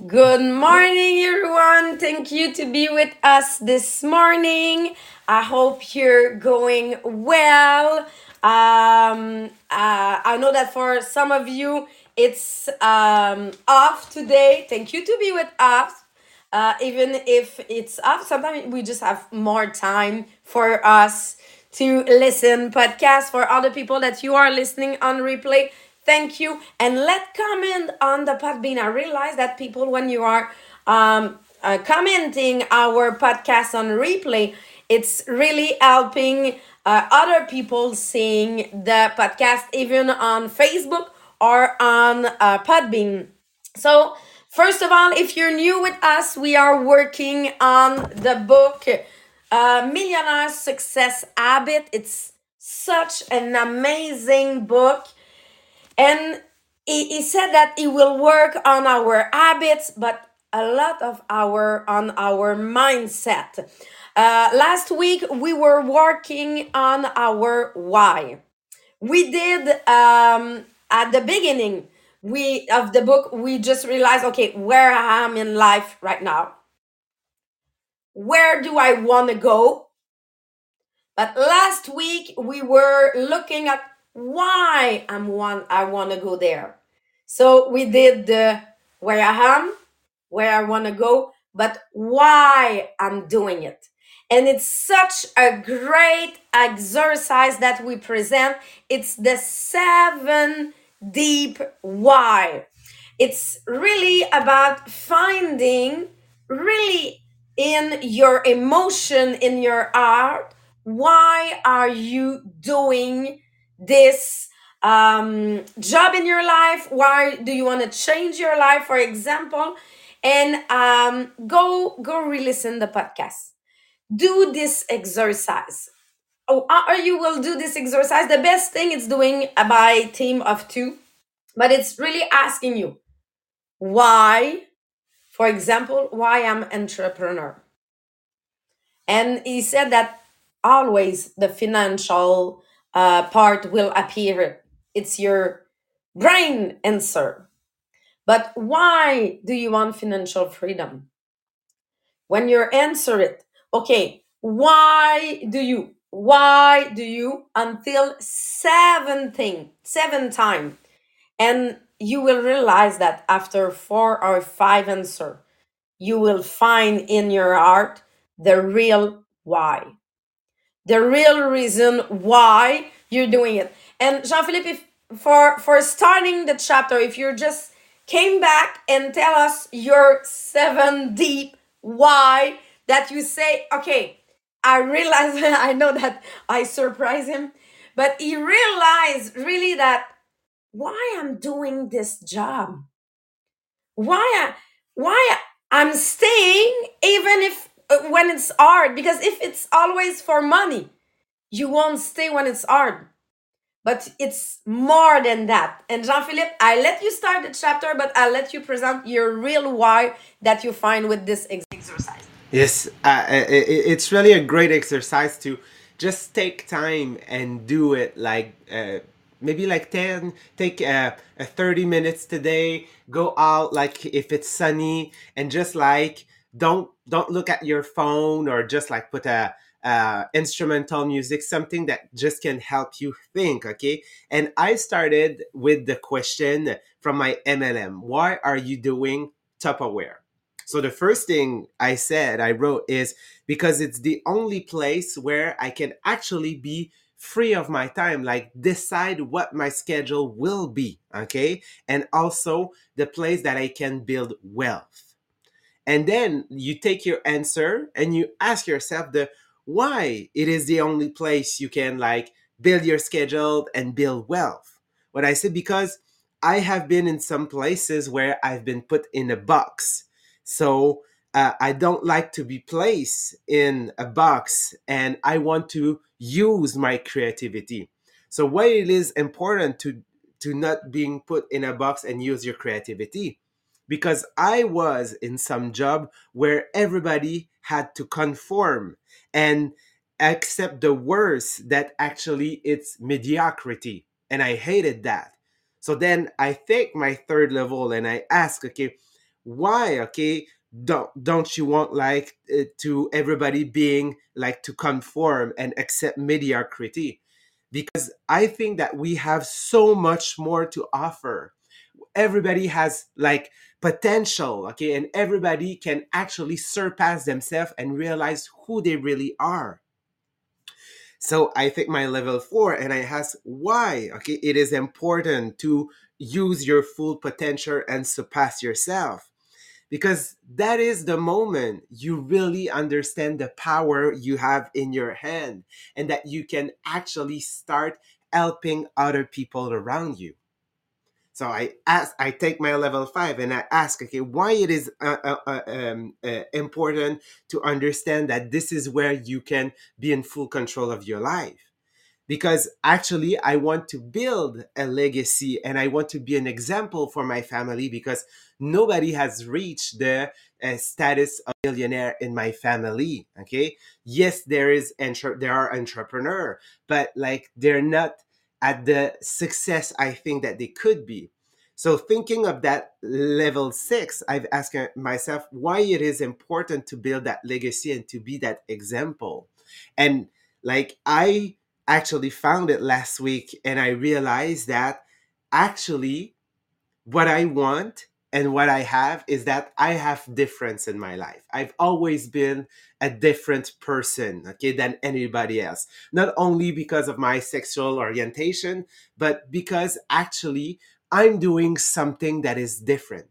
Good morning, everyone. Thank you to be with us this morning. I hope you're going well. Um, uh, I know that for some of you, it's um, off today. Thank you to be with us. Uh, even if it's off, sometimes we just have more time for us to listen podcast for other people that you are listening on replay. Thank you. And let comment on the Podbean. I realize that people, when you are um, uh, commenting our podcast on replay, it's really helping uh, other people seeing the podcast, even on Facebook or on uh, Podbean. So, first of all, if you're new with us, we are working on the book uh, Millionaire Success Habit. It's such an amazing book and he, he said that he will work on our habits, but a lot of our on our mindset. Uh, last week we were working on our why. We did um, at the beginning we of the book. We just realized, okay, where I am in life right now. Where do I want to go? But last week we were looking at why I'm one I want to go there. So we did the where I am, where I want to go, but why I'm doing it. And it's such a great exercise that we present. It's the seven deep why. It's really about finding really in your emotion, in your heart, why are you doing this um, job in your life? Why do you want to change your life, for example? And um, go go re-listen the podcast. Do this exercise. Oh, or you will do this exercise. The best thing is doing by team of two, but it's really asking you why. For example, why I'm entrepreneur. And he said that always the financial uh, part will appear. It's your brain answer. But why do you want financial freedom? When you answer it, okay, why do you? Why do you? Until seven thing, seven time, and you will realize that after four or five answer, you will find in your heart the real why the real reason why you're doing it. And Jean-Philippe, if for for starting the chapter, if you just came back and tell us your seven deep why that you say, okay, I realize I know that I surprise him, but he realized really that why I'm doing this job. Why I, why I'm staying even if when it's hard because if it's always for money you won't stay when it's hard but it's more than that. And jean-philippe i let you start the chapter but i'll let you present your real why that you find with this exercise. Yes, uh, i- i- it's really a great exercise to just take time and do it like uh, maybe like 10 take uh, a 30 minutes today go out like if it's sunny and just like don't don't look at your phone or just like put a uh, instrumental music something that just can help you think okay and i started with the question from my mlm why are you doing tupperware so the first thing I said, I wrote is because it's the only place where I can actually be free of my time, like decide what my schedule will be, okay? And also the place that I can build wealth. And then you take your answer and you ask yourself the why it is the only place you can like build your schedule and build wealth. What I said because I have been in some places where I've been put in a box. So uh, I don't like to be placed in a box and I want to use my creativity. So why it is important to to not being put in a box and use your creativity because I was in some job where everybody had to conform and accept the worst that actually it's mediocrity and I hated that. So then I take my third level and I ask, okay, why okay don't don't you want like uh, to everybody being like to conform and accept mediocrity because i think that we have so much more to offer everybody has like potential okay and everybody can actually surpass themselves and realize who they really are so I take my level four and I ask why. Okay, it is important to use your full potential and surpass yourself because that is the moment you really understand the power you have in your hand and that you can actually start helping other people around you. So I ask, I take my level five and I ask, okay, why it is uh, uh, uh, um, uh, important to understand that this is where you can be in full control of your life. Because actually, I want to build a legacy and I want to be an example for my family because nobody has reached the uh, status of millionaire in my family. Okay, yes, there is there are entrepreneur, but like they're not at the success I think that they could be. So thinking of that level six, I've asked myself why it is important to build that legacy and to be that example. And like I actually found it last week and I realized that actually what I want and what I have is that I have difference in my life. I've always been a different person, okay, than anybody else. Not only because of my sexual orientation, but because actually I'm doing something that is different.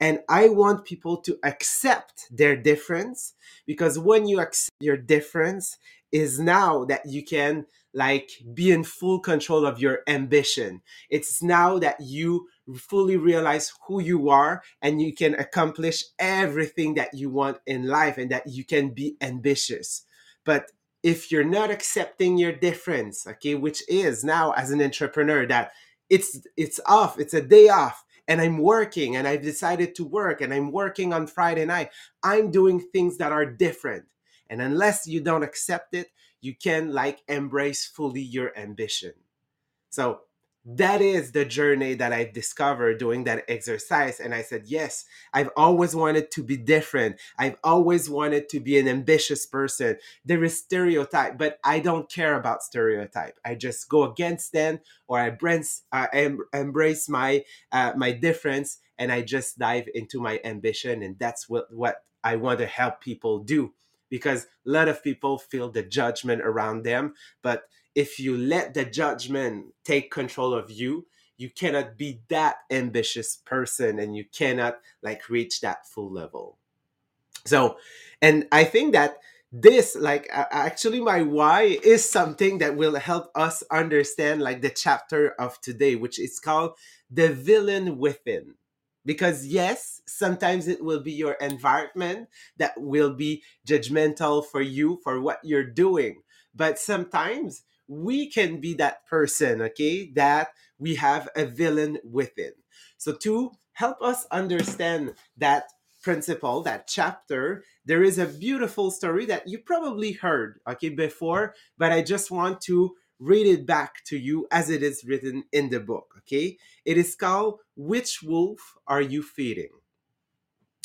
And I want people to accept their difference because when you accept your difference, is now that you can like be in full control of your ambition. It's now that you fully realize who you are and you can accomplish everything that you want in life and that you can be ambitious. But if you're not accepting your difference, okay, which is now as an entrepreneur that it's it's off, it's a day off and I'm working and I've decided to work and I'm working on Friday night. I'm doing things that are different. And unless you don't accept it, you can like embrace fully your ambition. So that is the journey that I discovered doing that exercise. And I said, yes, I've always wanted to be different. I've always wanted to be an ambitious person. There is stereotype, but I don't care about stereotype. I just go against them or I embrace, uh, em- embrace my, uh, my difference and I just dive into my ambition. And that's what, what I want to help people do because a lot of people feel the judgment around them. But if you let the judgment take control of you, you cannot be that ambitious person and you cannot like reach that full level. So, and I think that this like actually my why is something that will help us understand like the chapter of today which is called the villain within because yes sometimes it will be your environment that will be judgmental for you for what you're doing but sometimes we can be that person okay that we have a villain within. So to help us understand that principle that chapter there is a beautiful story that you probably heard okay before but i just want to read it back to you as it is written in the book okay? It is called which wolf are you feeding?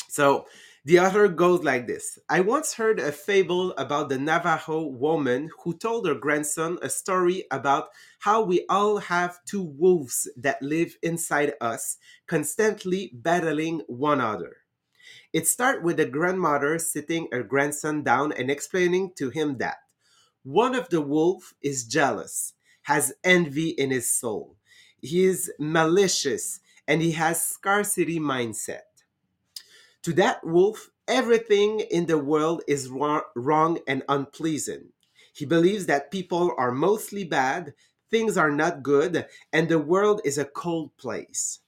So the author goes like this I once heard a fable about the Navajo woman who told her grandson a story about how we all have two wolves that live inside us, constantly battling one another. It starts with the grandmother sitting her grandson down and explaining to him that one of the wolves is jealous, has envy in his soul. He is malicious and he has scarcity mindset. To that wolf, everything in the world is wrong and unpleasant. He believes that people are mostly bad, things are not good, and the world is a cold place.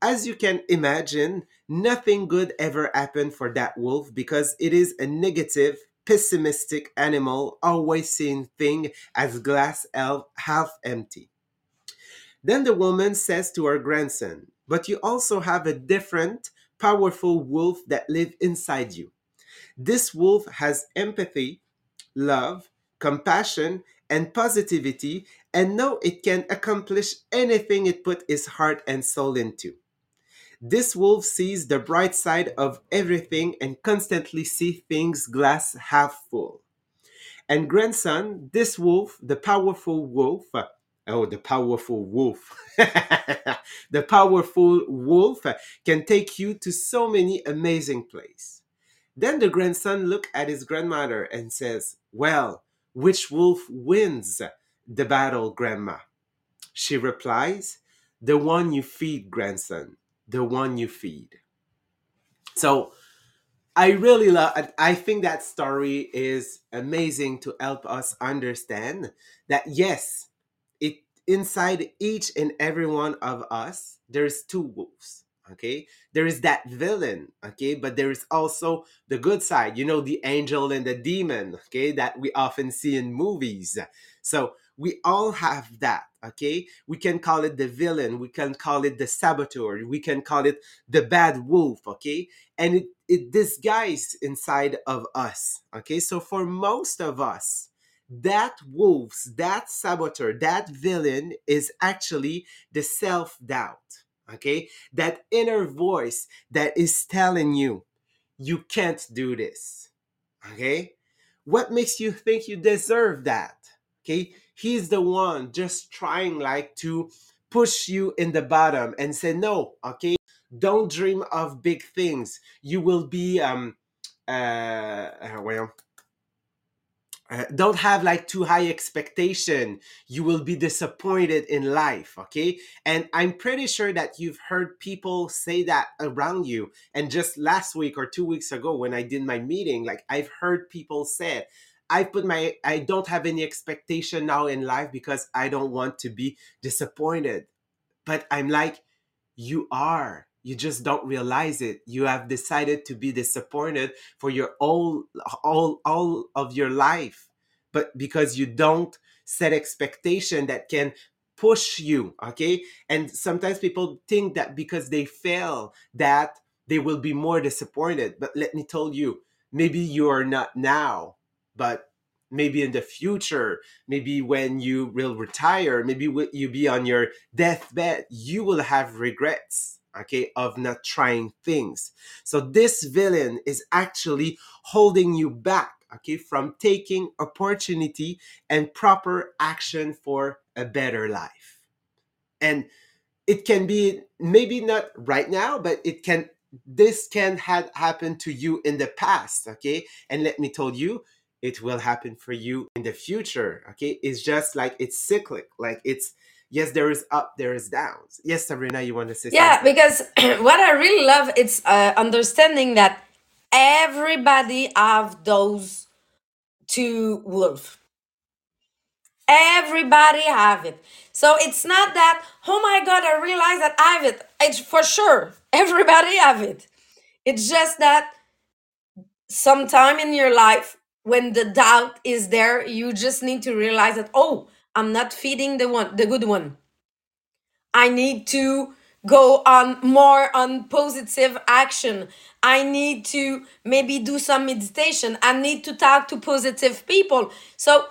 As you can imagine, nothing good ever happened for that wolf because it is a negative, pessimistic animal, always seeing things as glass half empty. Then the woman says to her grandson, But you also have a different, powerful wolf that live inside you. This wolf has empathy, love, compassion, and positivity, and know it can accomplish anything it put its heart and soul into. This wolf sees the bright side of everything and constantly sees things glass half full. And grandson, this wolf, the powerful wolf, oh, the powerful wolf, the powerful wolf can take you to so many amazing places. Then the grandson look at his grandmother and says, Well, which wolf wins the battle, grandma? She replies, The one you feed, grandson, the one you feed. So I really love I think that story is amazing to help us understand that yes, inside each and every one of us there's two wolves okay? There is that villain okay? But there is also the good side you know the angel and the demon okay that we often see in movies. So we all have that okay? We can call it the villain we can call it the saboteur we can call it the bad wolf okay? And it, it disguises inside of us okay? So for most of us that wolves that saboteur that villain is actually the self-doubt okay? That inner voice that is telling you you can't do this okay? What makes you think you deserve that okay? He's the one just trying like to push you in the bottom and say no okay? Don't dream of big things. You will be um uh well uh, don't have like too high expectation. You will be disappointed in life okay? And i'm pretty sure that you've heard people say that around you. And just last week or two weeks ago when i did my meeting like i've heard people say i put my i don't have any expectation now in life because i don't want to be disappointed. But i'm like you are you just don't realize it. You have decided to be disappointed for your all all all of your life but because you don't set expectation that can push you okay? And sometimes people think that because they fail that they will be more disappointed but let me tell you maybe you are not now but maybe in the future maybe when you will retire maybe you be on your deathbed you will have regrets okay, of not trying things. So this villain is actually holding you back, okay, from taking opportunity and proper action for a better life. And it can be maybe not right now, but it can this can have happened to you in the past, okay? And let me tell you, it will happen for you in the future, okay? It's just like it's cyclic, like it's yes, there is up, there is downs. Yes, Sabrina, you want to say Yeah, something? because what I really love it's uh, understanding that everybody have those two wolves. Everybody have it. So it's not that, oh my god, I realize that I have it. It's for sure. Everybody have it. It's just that sometime in your life when the doubt is there, you just need to realize that, oh, I'm not feeding the one the good one. I need to go on more on positive action. I need to maybe do some meditation. I need to talk to positive people. So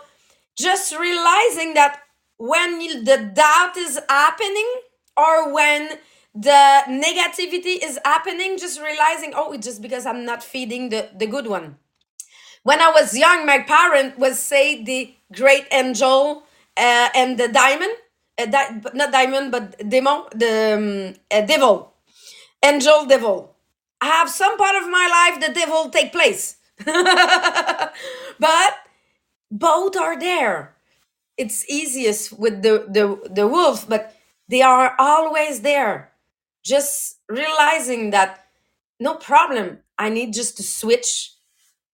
just realizing that when the doubt is happening or when the negativity is happening, just realizing, oh, it's just because I'm not feeding the, the good one. When I was young, my parent was say the great angel uh, and the diamond, uh, di- not diamond, but demon, the um, uh, devil, angel, devil. I have some part of my life the devil take place, but both are there. It's easiest with the the the wolf, but they are always there. Just realizing that no problem. I need just to switch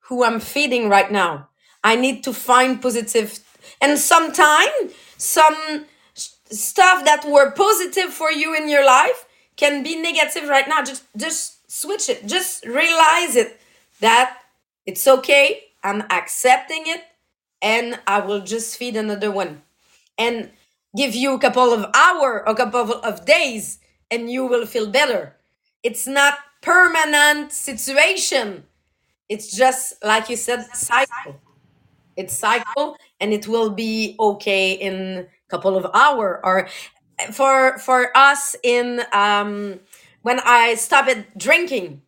who I'm feeding right now. I need to find positive and sometimes some stuff that were positive for you in your life can be negative right now. Just just switch it. Just realize it that it's okay. I'm accepting it and I will just feed another one. And give you a couple of hour, a couple of days and you will feel better. It's not permanent situation. It's just like you said cycle. It's cycle and it will be okay in a couple of hour or for for us in um when I stopped drinking.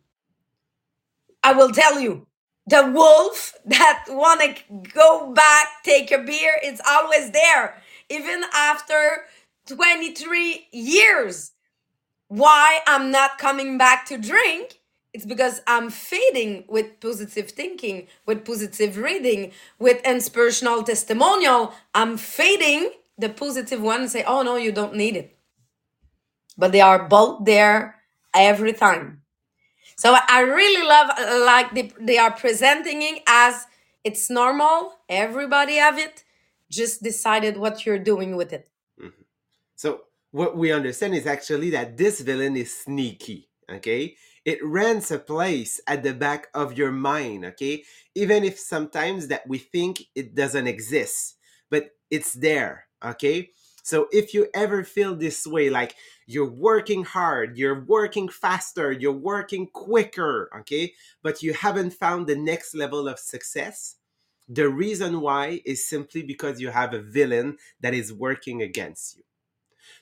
I will tell you, the wolf that want to go back, take a beer, it's always there, even after 23 years. Why I'm not coming back to drink? It's because I'm fading with positive thinking, with positive reading, with inspirational testimonial. I'm fading the positive one and say, oh no, you don't need it. But they are both there every time. So I really love like they, they are presenting it as it's normal, everybody have it. Just decided what you're doing with it. Mhm. So what we understand is actually that this villain is sneaky. Okay, it rents a place at the back of your mind. Okay, even if sometimes that we think it doesn't exist, but it's there. Okay, so if you ever feel this way, like you're working hard, you're working faster, you're working quicker, okay, but you haven't found the next level of success, the reason why is simply because you have a villain that is working against you.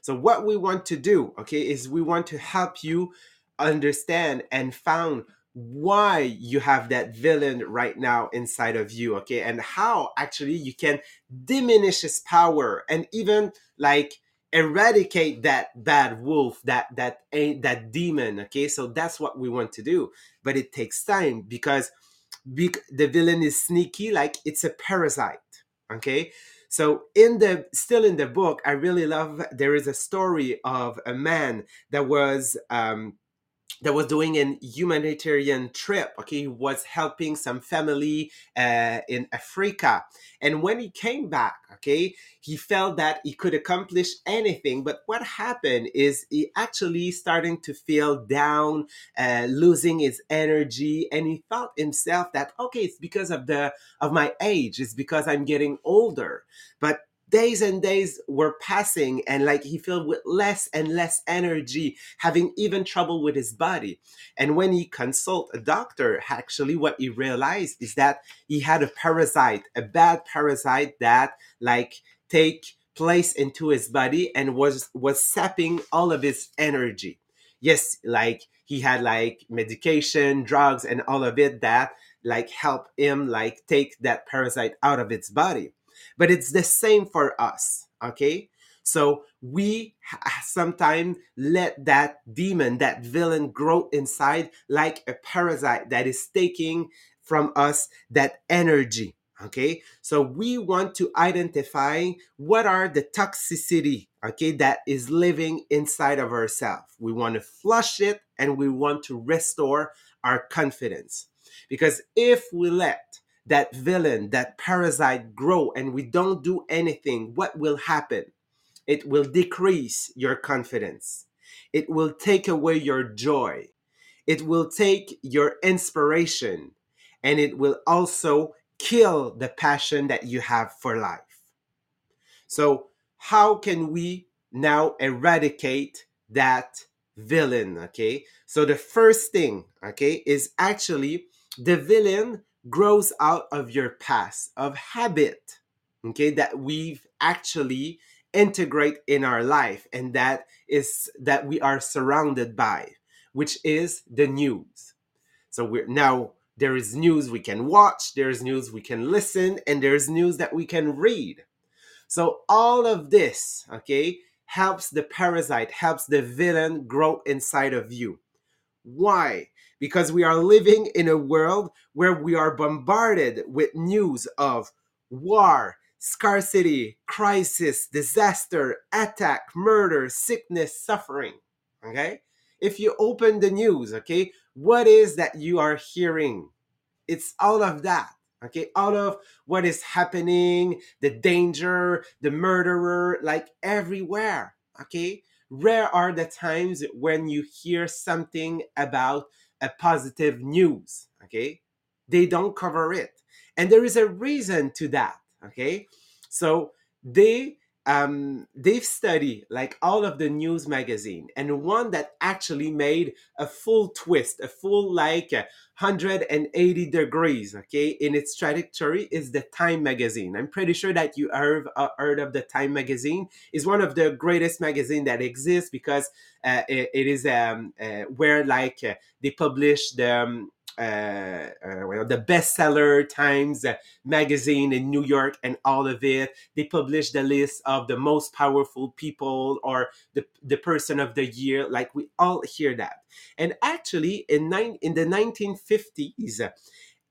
So what we want to do, okay, is we want to help you understand and found why you have that villain right now inside of you, okay, and how actually you can diminish his power and even like eradicate that bad wolf that that that demon okay? So that's what we want to do. But it takes time because bec- the villain is sneaky like it's a parasite okay? So in the still in the book i really love there is a story of a man that was um that was doing an humanitarian trip okay? He was helping some family uh, in africa. And when he came back okay he felt that he could accomplish anything. But what happened is he actually starting to feel down uh, losing his energy. And he thought himself that okay it's because of the of my age. It's because i'm getting older. But days and days were passing and like he felt with less and less energy having even trouble with his body. And when he consult a doctor actually what he realized is that he had a parasite a bad parasite that like take place into his body and was was sapping all of his energy. Yes like he had like medication drugs and all of it that like help him like take that parasite out of its body but it's the same for us okay? So we sometimes let that demon that villain grow inside like a parasite that is taking from us that energy okay? So we want to identify what are the toxicity okay that is living inside of ourselves we want to flush it and we want to restore our confidence. Because if we let that villain, that parasite grow and we don't do anything, what will happen? It will decrease your confidence. It will take away your joy. It will take your inspiration. And it will also kill the passion that you have for life. So, how can we now eradicate that villain? Okay. So, the first thing, okay, is actually the villain grows out of your past of habit okay that we've actually integrate in our life and that is that we are surrounded by which is the news. So we're now there is news we can watch there's news we can listen and there's news that we can read. So all of this okay helps the parasite helps the villain grow inside of you. Why? Because we are living in a world where we are bombarded with news of war, scarcity, crisis, disaster, attack, murder, sickness, suffering. Okay? If you open the news, okay, what is that you are hearing? It's all of that. Okay, all of what is happening, the danger, the murderer, like everywhere. Okay, rare are the times when you hear something about a positive news okay? They don't cover it. And there is a reason to that okay? So they um they've studied like all of the news magazine and one that actually made a full twist a full like uh, 180 degrees okay in its trajectory is the time magazine. I'm pretty sure that you have uh, heard of the time magazine. Is one of the greatest magazine that exists because uh, it, it is um, uh, where like uh, they publish the um, uh, uh, well, the bestseller Times magazine in New York and all of it. They publish the list of the most powerful people or the, the person of the year. Like we all hear that. And actually, in, nine, in the 1950s,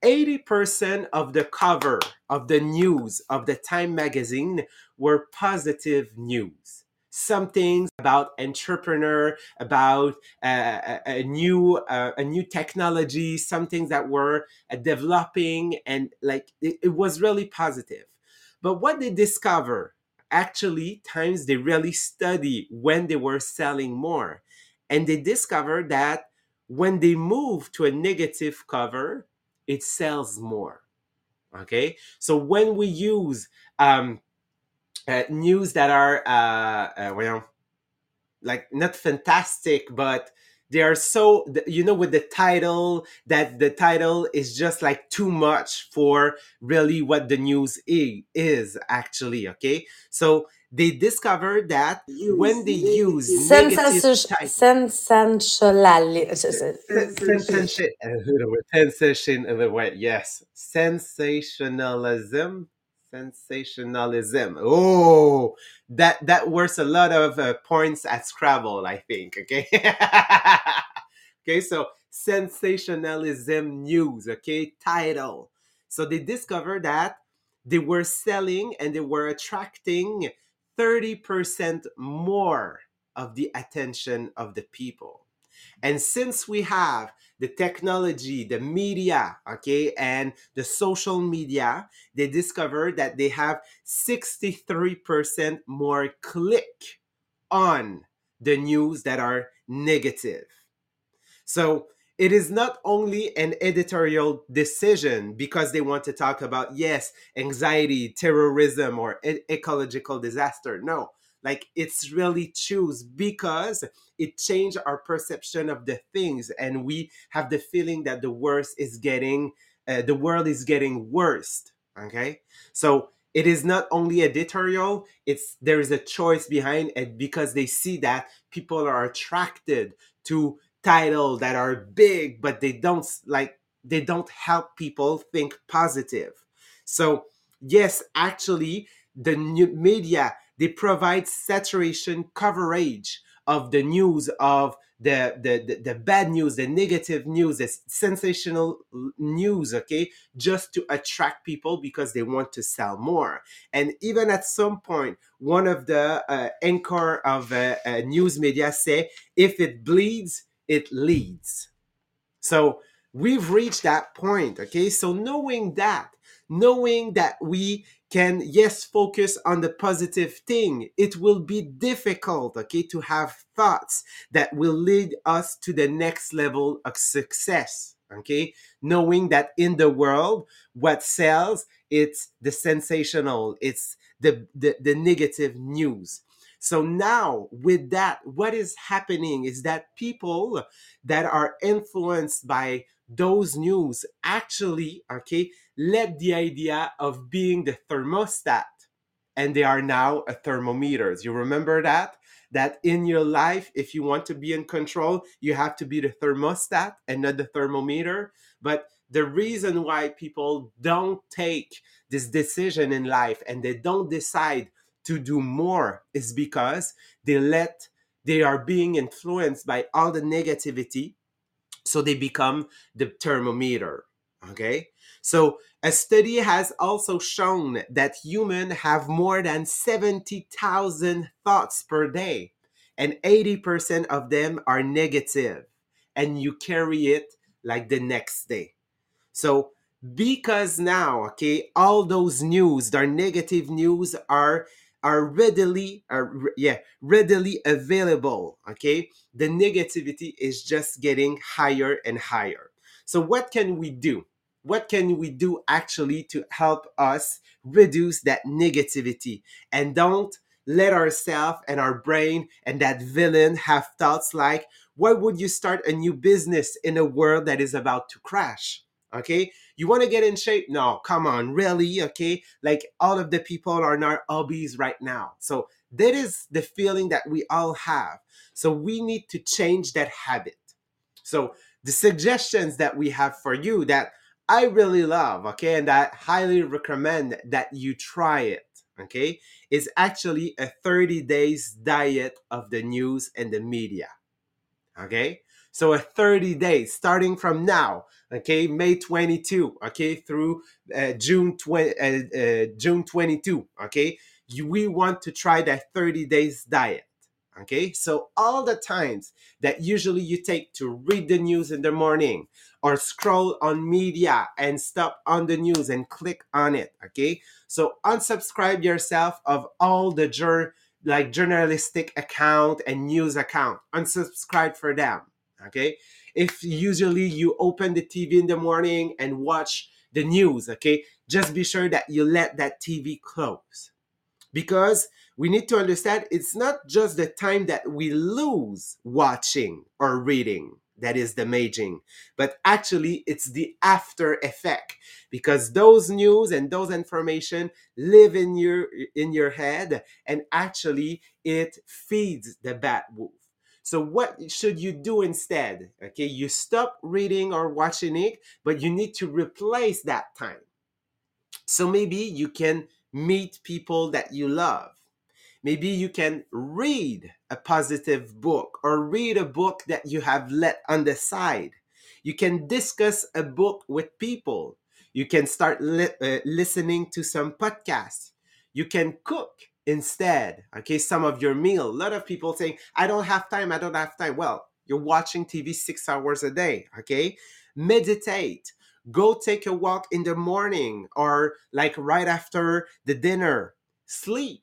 80% of the cover of the news of the Time magazine were positive news some things about entrepreneur, about uh, a, a, new uh, a new technology, some things that were uh, developing, and like it, it was really positive. But what they discover, actually, times they really study when they were selling more, and they discover that when they move to a negative cover, it sells more. Okay, so when we use um, uh, news that are uh, uh, well like not fantastic but they are so you know with the title that the title is just like too much for really what the news is actually okay? So they discovered that use, when they use sensationalism sensation yes. Sensationalism sensationalism. Oh, that that worth a lot of uh, points at Scrabble, I think. Okay. okay, so sensationalism news. Okay, title. So they discovered that they were selling and they were attracting 30% more of the attention of the people. And since we have the technology, the media, okay, and the social media, they discovered that they have 63% more click on the news that are negative. So it is not only an editorial decision because they want to talk about, yes, anxiety, terrorism, or e- ecological disaster. No, like it's really choose because it changed our perception of the things and we have the feeling that the worst is getting uh, the world is getting worse okay? So it is not only editorial it's there is a choice behind it because they see that people are attracted to titles that are big but they don't like they don't help people think positive. So yes actually the new media they provide saturation coverage of the news of the, the, the, the, bad news, the negative news, the sensational news, okay, just to attract people because they want to sell more. And even at some point, one of the uh, anchor of uh, uh, news media say, if it bleeds, it leads. So we've reached that point, okay? So knowing that, knowing that we can yes focus on the positive thing. It will be difficult okay to have thoughts that will lead us to the next level of success okay? Knowing that in the world what sells it's the sensational it's the the, the negative news. So now with that what is happening is that people that are influenced by those news actually okay led the idea of being the thermostat and they are now a thermometers. You remember that? That in your life if you want to be in control you have to be the thermostat and not the thermometer. But the reason why people don't take this decision in life and they don't decide to do more is because they let they are being influenced by all the negativity so they become the thermometer okay so a study has also shown that humans have more than 70,000 thoughts per day and 80% of them are negative and you carry it like the next day. So because now okay all those news their negative news are are readily are yeah readily available okay? The negativity is just getting higher and higher. So what can we do what can we do actually to help us reduce that negativity? And don't let ourselves and our brain and that villain have thoughts like why would you start a new business in a world that is about to crash? Okay? You want to get in shape? No come on really? Okay? Like all of the people are not obese right now. So that is the feeling that we all have. So we need to change that habit. So the suggestions that we have for you that I really love, okay, and I highly recommend that you try it, okay, is actually a 30 days diet of the news and the media. Okay? So a 30 days starting from now, okay, May 22, okay, through uh, June 20 uh, uh, June 22, okay? You, we want to try that 30 days diet. Okay, so all the times that usually you take to read the news in the morning or scroll on media and stop on the news and click on it. Okay, so unsubscribe yourself of all the jour- like journalistic account and news account. Unsubscribe for them. Okay, if usually you open the TV in the morning and watch the news, okay, just be sure that you let that TV close because we need to understand it's not just the time that we lose watching or reading that is damaging but actually it's the after effect because those news and those information live in your in your head and actually it feeds the bad wolf. So what should you do instead? Okay you stop reading or watching it but you need to replace that time. So maybe you can meet people that you love maybe you can read a positive book or read a book that you have let on the side. You can discuss a book with people. You can start li- uh, listening to some podcasts. You can cook instead okay? Some of your meal. A lot of people saying i don't have time i don't have time. Well you're watching tv six hours a day okay? Meditate. Go take a walk in the morning or like right after the dinner. Sleep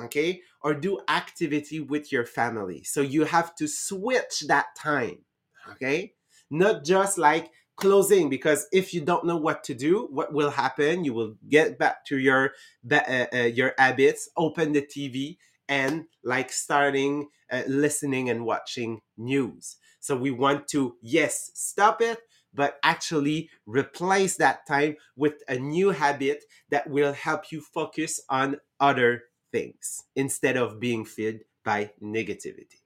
okay or do activity with your family. So you have to switch that time okay? Not just like closing because if you don't know what to do what will happen you will get back to your uh, uh, your habits open the tv and like starting uh, listening and watching news. So we want to yes stop it but actually replace that time with a new habit that will help you focus on other things instead of being fed by negativity.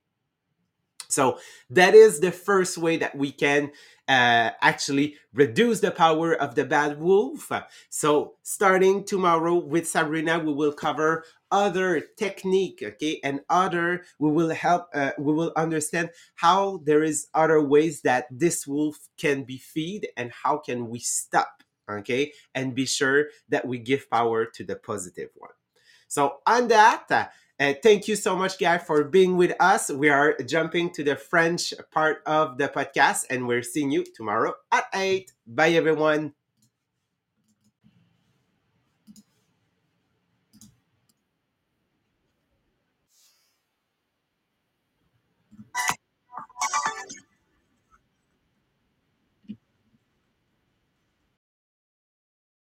So that is the first way that we can uh, actually reduce the power of the bad wolf. So starting tomorrow with Sabrina, we will cover other technique, okay, and other we will help. Uh, we will understand how there is other ways that this wolf can be feed and how can we stop, okay, and be sure that we give power to the positive one. So on that, uh, thank you so much, Guy, for being with us. We are jumping to the French part of the podcast, and we're seeing you tomorrow at 8. Bye, everyone.